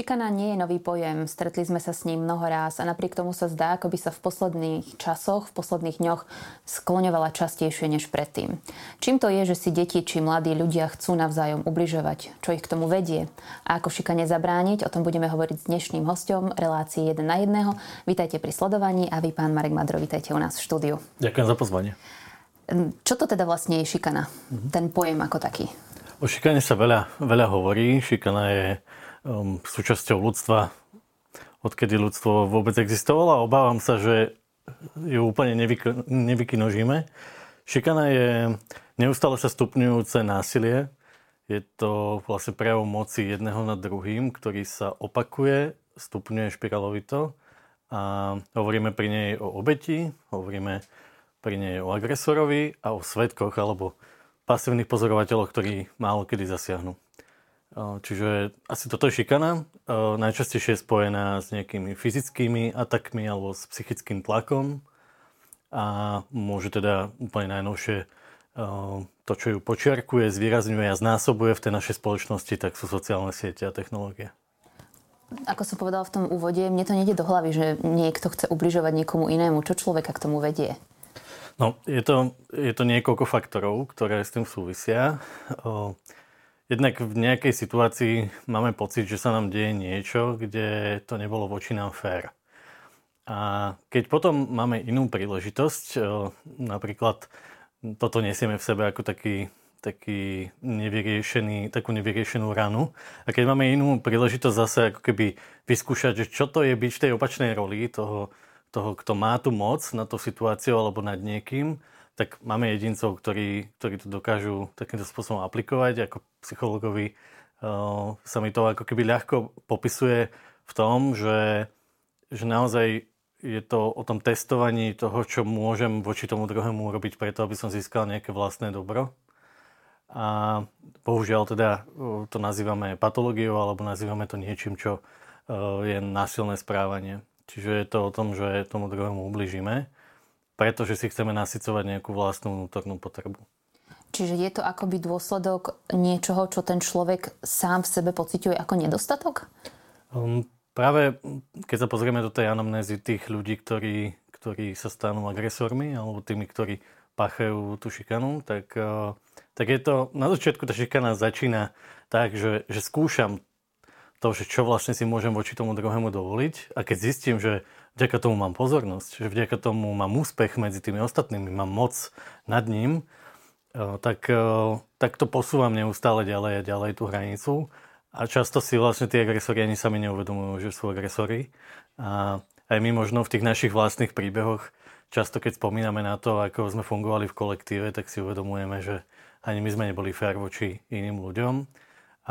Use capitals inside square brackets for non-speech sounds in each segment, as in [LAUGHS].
Šikana nie je nový pojem, stretli sme sa s ním mnoho ráz a napriek tomu sa zdá, ako by sa v posledných časoch, v posledných dňoch skloňovala častejšie než predtým. Čím to je, že si deti či mladí ľudia chcú navzájom ubližovať? Čo ich k tomu vedie? A ako šikane zabrániť? O tom budeme hovoriť s dnešným hostom relácii 1 na 1. Vítajte pri sledovaní a vy, pán Marek Madro, vítajte u nás v štúdiu. Ďakujem za pozvanie. Čo to teda vlastne je šikana? Mm-hmm. Ten pojem ako taký? O šikane sa veľa, veľa hovorí. Šikana je um, súčasťou ľudstva, odkedy ľudstvo vôbec existovalo a obávam sa, že ju úplne nevyk- nevykinožíme. Šikana je neustále sa stupňujúce násilie. Je to vlastne prejav moci jedného nad druhým, ktorý sa opakuje, stupňuje špiralovito a hovoríme pri nej o obeti, hovoríme pri nej o agresorovi a o svetkoch alebo pasívnych pozorovateľoch, ktorí málo kedy zasiahnu. Čiže asi toto je šikana, najčastejšie je spojená s nejakými fyzickými atakmi alebo s psychickým tlakom a môže teda úplne najnovšie to, čo ju počiarkuje, zvýrazňuje a znásobuje v tej našej spoločnosti, tak sú sociálne siete a technológie. Ako som povedala v tom úvode, mne to nejde do hlavy, že niekto chce ubližovať niekomu inému. Čo človeka k tomu vedie? No, je to, je to niekoľko faktorov, ktoré s tým súvisia. Jednak v nejakej situácii máme pocit, že sa nám deje niečo, kde to nebolo voči nám fér. A keď potom máme inú príležitosť, napríklad toto nesieme v sebe ako taký, taký nevyriešený, takú nevyriešenú ranu. A keď máme inú príležitosť zase ako keby vyskúšať, že čo to je byť v tej opačnej roli toho, toho, kto má tú moc na tú situáciu alebo nad niekým, tak máme jedincov, ktorí, ktorí to dokážu takýmto spôsobom aplikovať. Ako psychologovi uh, sa mi to ako keby ľahko popisuje v tom, že, že naozaj je to o tom testovaní toho, čo môžem voči tomu druhému urobiť preto, aby som získal nejaké vlastné dobro. A bohužiaľ teda to nazývame patológiou alebo nazývame to niečím, čo je násilné správanie. Čiže je to o tom, že tomu druhému ubližíme pretože si chceme nasycovať nejakú vlastnú vnútornú potrebu. Čiže je to akoby dôsledok niečoho, čo ten človek sám v sebe pociťuje ako nedostatok? Um, práve keď sa pozrieme do tej anamnézy tých ľudí, ktorí, ktorí sa stanú agresormi alebo tými, ktorí páchajú tú šikanu, tak, uh, tak je to, na začiatku tá šikana začína tak, že, že skúšam to, že čo vlastne si môžem voči tomu druhému dovoliť a keď zistím, že vďaka tomu mám pozornosť, že vďaka tomu mám úspech medzi tými ostatnými, mám moc nad ním, e, tak, e, tak to posúvam neustále ďalej a ďalej tú hranicu. A často si vlastne tí agresori ani sami neuvedomujú, že sú agresori. A aj my možno v tých našich vlastných príbehoch, často keď spomíname na to, ako sme fungovali v kolektíve, tak si uvedomujeme, že ani my sme neboli fér voči iným ľuďom.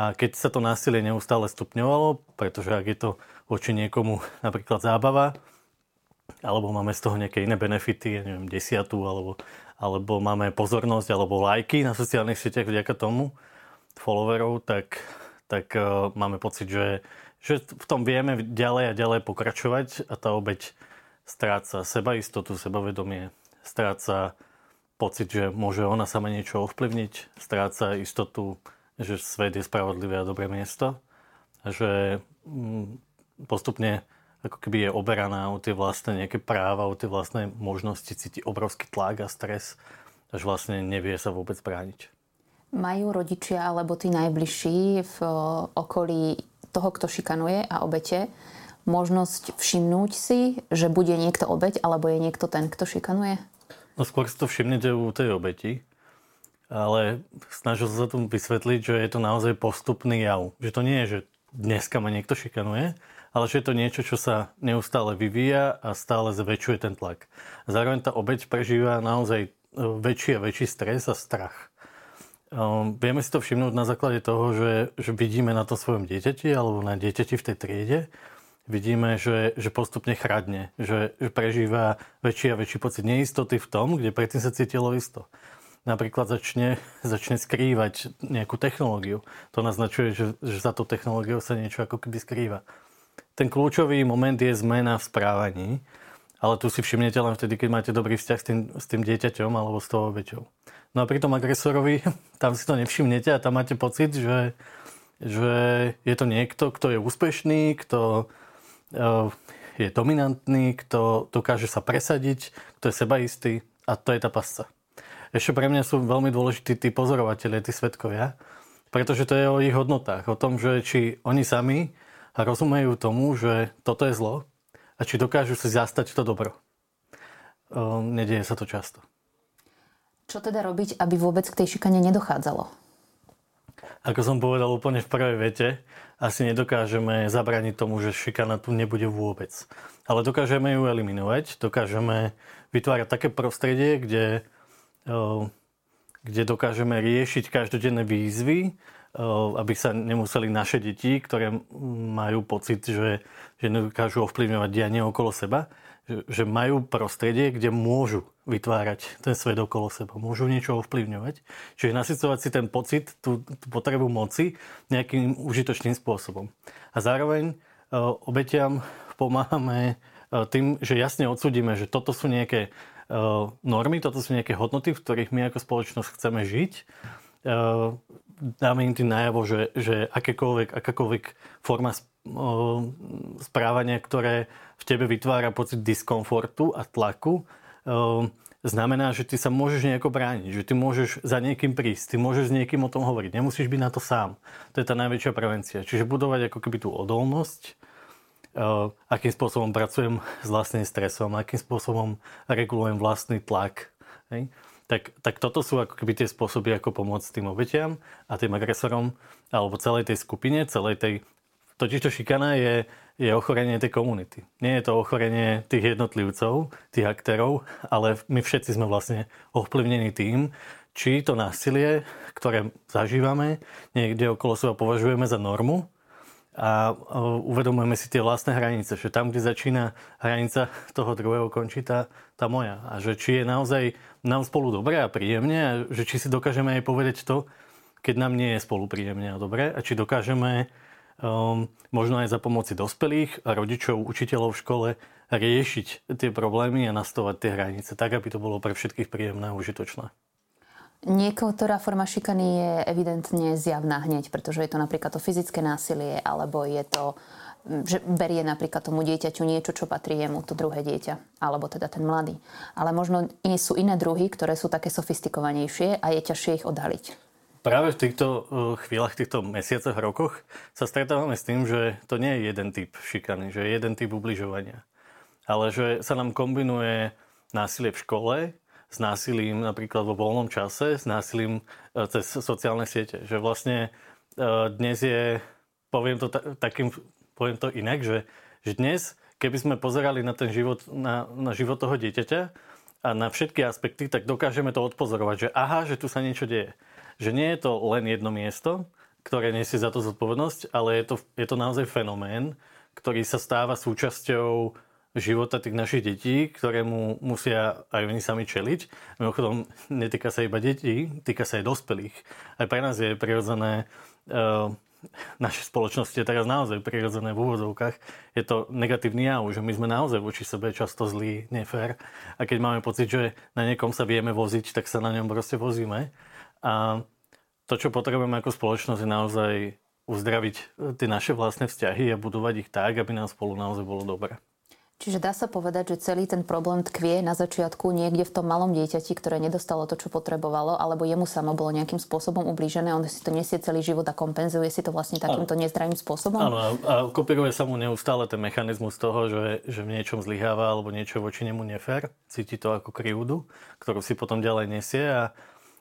A keď sa to násilie neustále stupňovalo, pretože ak je to voči niekomu napríklad zábava, alebo máme z toho nejaké iné benefity, ja neviem, desiatu, alebo, alebo máme pozornosť, alebo lajky na sociálnych sieťach vďaka tomu, followerov, tak, tak uh, máme pocit, že, že v tom vieme ďalej a ďalej pokračovať a tá obeď stráca sebaistotu, sebavedomie, stráca pocit, že môže ona sama niečo ovplyvniť, stráca istotu, že svet je spravodlivé a dobré miesto a že mm, postupne ako keby je oberaná o tie vlastné nejaké práva, o tie vlastné možnosti, cíti obrovský tlak a stres, až vlastne nevie sa vôbec brániť. Majú rodičia alebo tí najbližší v okolí toho, kto šikanuje a obete, možnosť všimnúť si, že bude niekto obeť alebo je niekto ten, kto šikanuje? No skôr si to všimnete u tej obeti, ale snažil sa tu vysvetliť, že je to naozaj postupný jav. Že to nie je, že dneska ma niekto šikanuje, ale že je to niečo, čo sa neustále vyvíja a stále zväčšuje ten tlak. Zároveň tá obeď prežíva naozaj e, väčší a väčší stres a strach. Um, vieme si to všimnúť na základe toho, že, že vidíme na to svojom dieťati alebo na dieťati v tej triede, vidíme, že, že postupne chradne, že, že prežíva väčší a väčší pocit neistoty v tom, kde predtým sa cítilo isto. Napríklad začne, začne skrývať nejakú technológiu. To naznačuje, že, že za tou technológiou sa niečo ako keby skrýva ten kľúčový moment je zmena v správaní, ale tu si všimnete len vtedy, keď máte dobrý vzťah s tým, s tým dieťaťom alebo s tou obeťou. No a pri tom agresorovi, [LAUGHS] tam si to nevšimnete a tam máte pocit, že, že je to niekto, kto je úspešný, kto je dominantný, kto dokáže sa presadiť, kto je sebaistý a to je tá pasca. Ešte pre mňa sú veľmi dôležití tí pozorovateľe, tí svetkovia, pretože to je o ich hodnotách, o tom, že či oni sami rozumejú tomu, že toto je zlo a či dokážu si zastať to dobro. Nedieje sa to často. Čo teda robiť, aby vôbec k tej šikane nedochádzalo? Ako som povedal úplne v prvej vete, asi nedokážeme zabraniť tomu, že šikana tu nebude vôbec. Ale dokážeme ju eliminovať, dokážeme vytvárať také prostredie, kde, kde dokážeme riešiť každodenné výzvy, aby sa nemuseli naše deti, ktoré majú pocit, že, že nedokážu ovplyvňovať dianie okolo seba, že majú prostredie, kde môžu vytvárať ten svet okolo seba, môžu niečo ovplyvňovať. Čiže nasycovať si ten pocit, tú, tú potrebu moci nejakým užitočným spôsobom. A zároveň obetiam pomáhame tým, že jasne odsudíme, že toto sú nejaké normy, toto sú nejaké hodnoty, v ktorých my ako spoločnosť chceme žiť. Dáme im tým najavo, že, že akékoľvek, akákoľvek forma správania, ktoré v tebe vytvára pocit diskomfortu a tlaku, znamená, že ty sa môžeš nejako brániť, že ty môžeš za niekým prísť, ty môžeš s niekým o tom hovoriť, nemusíš byť na to sám. To je tá najväčšia prevencia. Čiže budovať ako keby tú odolnosť, akým spôsobom pracujem s vlastným stresom, akým spôsobom regulujem vlastný tlak. Hej? Tak, tak toto sú ako keby tie spôsoby, ako pomôcť tým obetiam a tým agresorom, alebo celej tej skupine, celej tej Totižto šikana je, je ochorenie tej komunity. Nie je to ochorenie tých jednotlivcov, tých aktérov, ale my všetci sme vlastne ovplyvnení tým, či to násilie, ktoré zažívame, niekde okolo seba považujeme za normu a uvedomujeme si tie vlastné hranice, že tam, kde začína hranica toho druhého, končí tá, tá moja. A že či je naozaj nám spolu dobre a príjemne a že či si dokážeme aj povedať to, keď nám nie je spolu príjemne a dobre a či dokážeme um, možno aj za pomoci dospelých a rodičov, učiteľov v škole riešiť tie problémy a nastavovať tie hranice tak, aby to bolo pre všetkých príjemné a užitočné. Niektorá forma šikany je evidentne zjavná hneď, pretože je to napríklad to fyzické násilie, alebo je to, že berie napríklad tomu dieťaťu niečo, čo patrí jemu, to druhé dieťa, alebo teda ten mladý. Ale možno sú iné druhy, ktoré sú také sofistikovanejšie a je ťažšie ich odhaliť. Práve v týchto uh, chvíľach, v týchto mesiacoch, rokoch sa stretávame s tým, že to nie je jeden typ šikany, že je jeden typ ubližovania. Ale že sa nám kombinuje násilie v škole s násilím napríklad vo voľnom čase, s násilím uh, cez sociálne siete. Že vlastne uh, dnes je, poviem to takým, poviem to inak, že, že dnes, keby sme pozerali na ten život, na, na život toho dieťaťa a na všetky aspekty, tak dokážeme to odpozorovať, že aha, že tu sa niečo deje že nie je to len jedno miesto, ktoré nesie za to zodpovednosť, ale je to, je to naozaj fenomén, ktorý sa stáva súčasťou života tých našich detí, ktorému musia aj oni sami čeliť. Mimochodom, netýka sa iba detí, týka sa aj dospelých. Aj pre nás je prirodzené, uh, naše spoločnosti je teraz naozaj prirodzené v úvodzovkách. Je to negatívny jav, že my sme naozaj voči sebe často zlí, nefér. A keď máme pocit, že na niekom sa vieme voziť, tak sa na ňom proste vozíme. A to, čo potrebujeme ako spoločnosť, je naozaj uzdraviť e, tie naše vlastné vzťahy a budovať ich tak, aby nám spolu naozaj bolo dobre. Čiže dá sa povedať, že celý ten problém tkvie na začiatku niekde v tom malom dieťati, ktoré nedostalo to, čo potrebovalo, alebo jemu samo bolo nejakým spôsobom ublížené, on si to nesie celý život a kompenzuje si to vlastne takýmto nezdravým spôsobom? Áno, a kopíruje sa mu neustále ten mechanizmus toho, že, že v niečom zlyháva alebo niečo voči nemu nefér, cíti to ako krivdu, ktorú si potom ďalej nesie a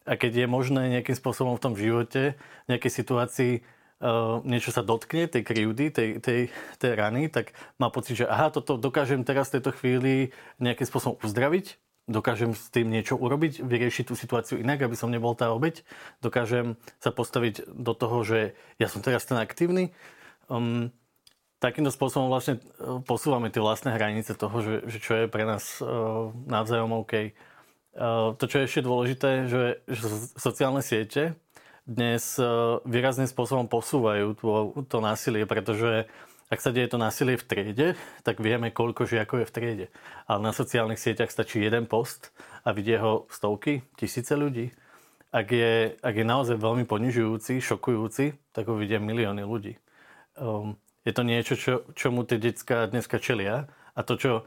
a keď je možné nejakým spôsobom v tom živote, v nejakej situácii uh, niečo sa dotkne, tej krivdy, tej, tej, tej rany, tak má pocit, že aha, toto dokážem teraz v tejto chvíli nejakým spôsobom uzdraviť, dokážem s tým niečo urobiť, vyriešiť tú situáciu inak, aby som nebol tá obeď, dokážem sa postaviť do toho, že ja som teraz ten aktívny. Um, takýmto spôsobom vlastne uh, posúvame tie vlastné hranice toho, že, že čo je pre nás uh, navzájom OK. Eh, to, čo je ešte dôležité, že, že sociálne siete dnes eh, výrazným spôsobom posúvajú to, to násilie, pretože ak sa deje to násilie v triede, tak vieme, koľko žiakov je v triede. Ale na sociálnych sieťach stačí jeden post a vidie ho stovky, tisíce ľudí. ak je, ak je naozaj veľmi ponižujúci, šokujúci, tak ho vidia milióny ľudí. Um, je to niečo, čo, čomu tie detská dneska čelia a to, čo uh,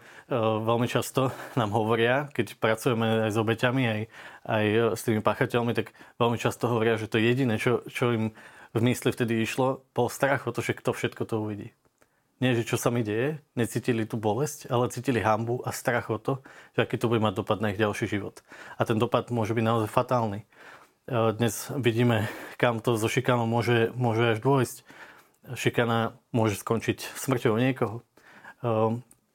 veľmi často [LAUGHS] nám hovoria, keď pracujeme aj s obeťami, aj, aj s tými páchateľmi, tak veľmi často hovoria, že to jediné, čo, čo im v mysli vtedy išlo, bol strach o to, že kto všetko to uvidí nie, že čo sa mi deje, necítili tú bolesť, ale cítili hambu a strach o to, že aký to bude mať dopad na ich ďalší život. A ten dopad môže byť naozaj fatálny. E, dnes vidíme, kam to so šikanou môže, môže až dôjsť. Šikana môže skončiť smrťou niekoho, e,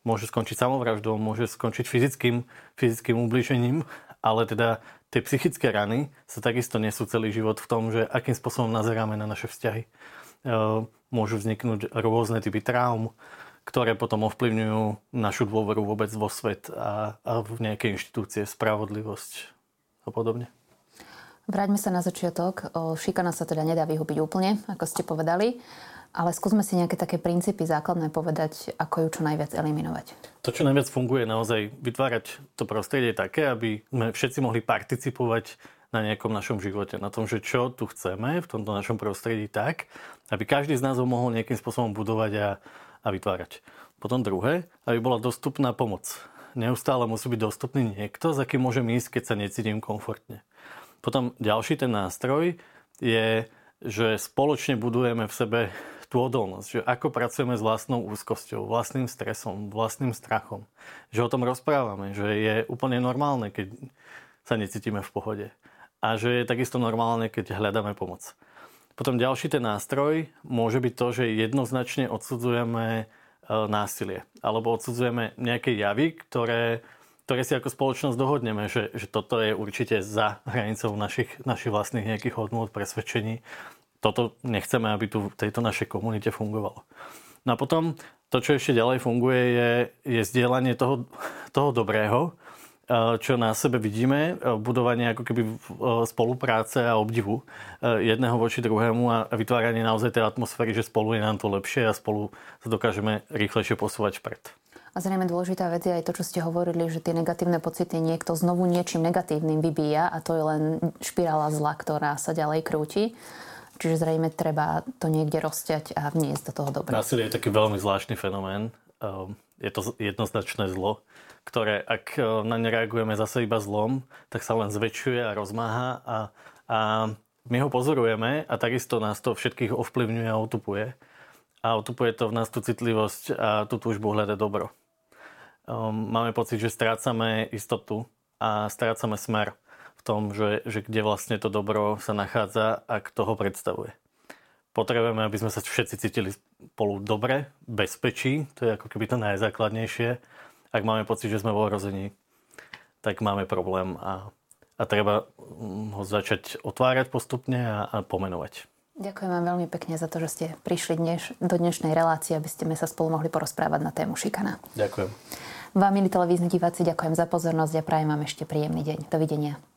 môže skončiť samovraždou, môže skončiť fyzickým, fyzickým ubližením, ale teda tie psychické rany sa takisto nesú celý život v tom, že akým spôsobom nazeráme na naše vzťahy E, môžu vzniknúť rôzne typy traum, ktoré potom ovplyvňujú našu dôveru vôbec vo svet a, a v nejaké inštitúcie, spravodlivosť a podobne. Vráťme sa na začiatok. Šikana sa teda nedá vyhubiť úplne, ako ste povedali, ale skúsme si nejaké také princípy základné povedať, ako ju čo najviac eliminovať. To, čo najviac funguje, je naozaj vytvárať to prostredie také, aby sme všetci mohli participovať na nejakom našom živote, na tom, že čo tu chceme v tomto našom prostredí tak, aby každý z nás ho mohol nejakým spôsobom budovať a, a vytvárať. Potom druhé, aby bola dostupná pomoc. Neustále musí byť dostupný niekto, za kým môžem ísť, keď sa necítim komfortne. Potom ďalší ten nástroj je, že spoločne budujeme v sebe tú odolnosť, že ako pracujeme s vlastnou úzkosťou, vlastným stresom, vlastným strachom. Že o tom rozprávame, že je úplne normálne, keď sa necítime v pohode a že je takisto normálne, keď hľadáme pomoc. Potom ďalší ten nástroj môže byť to, že jednoznačne odsudzujeme e, násilie alebo odsudzujeme nejaké javy, ktoré, ktoré si ako spoločnosť dohodneme, že, že toto je určite za hranicou našich, našich vlastných nejakých hodnôt, presvedčení. Toto nechceme, aby tu v tejto našej komunite fungovalo. No a potom to, čo ešte ďalej funguje, je, je zdieľanie toho, toho dobrého, Eh, čo na sebe vidíme, eh, budovanie ako keby eh, spolupráce a obdivu jedného voči druhému a vytváranie naozaj tej atmosféry, že spolu je nám to lepšie a spolu sa dokážeme rýchlejšie posúvať vpred. A zrejme dôležitá vec je aj to, čo ste hovorili, že tie negatívne pocity niekto znovu niečím negatívnym vybíja a to je len špirála zla, ktorá sa ďalej krúti. Čiže zrejme treba to niekde rozťať a vniesť do toho dobra. Násilie je taký veľmi zvláštny fenomén. Je to jednoznačné zlo ktoré ak e, na ne reagujeme zase iba zlom, tak sa len zväčšuje a rozmáha a, a my ho pozorujeme a takisto nás to všetkých ovplyvňuje a otupuje. A otupuje to v nás tú citlivosť a tú túžbu hľadať dobro. Um, máme pocit, že strácame istotu a strácame smer tom, že, že kde vlastne to dobro sa nachádza a kto ho predstavuje. Potrebujeme, aby sme sa všetci cítili spolu dobre, bezpečí, to je ako keby to najzákladnejšie ak máme pocit, že sme v ohrození, tak máme problém a, a treba mm, ho začať otvárať postupne a, a pomenovať. Ďakujem vám veľmi pekne za to, že ste prišli dneš, do dnešnej relácie, aby ste sa spolu mohli porozprávať na tému šikana. Ďakujem. Vám, milí televízni diváci, ďakujem za pozornosť a prajem vám ešte príjemný deň. Dovidenia.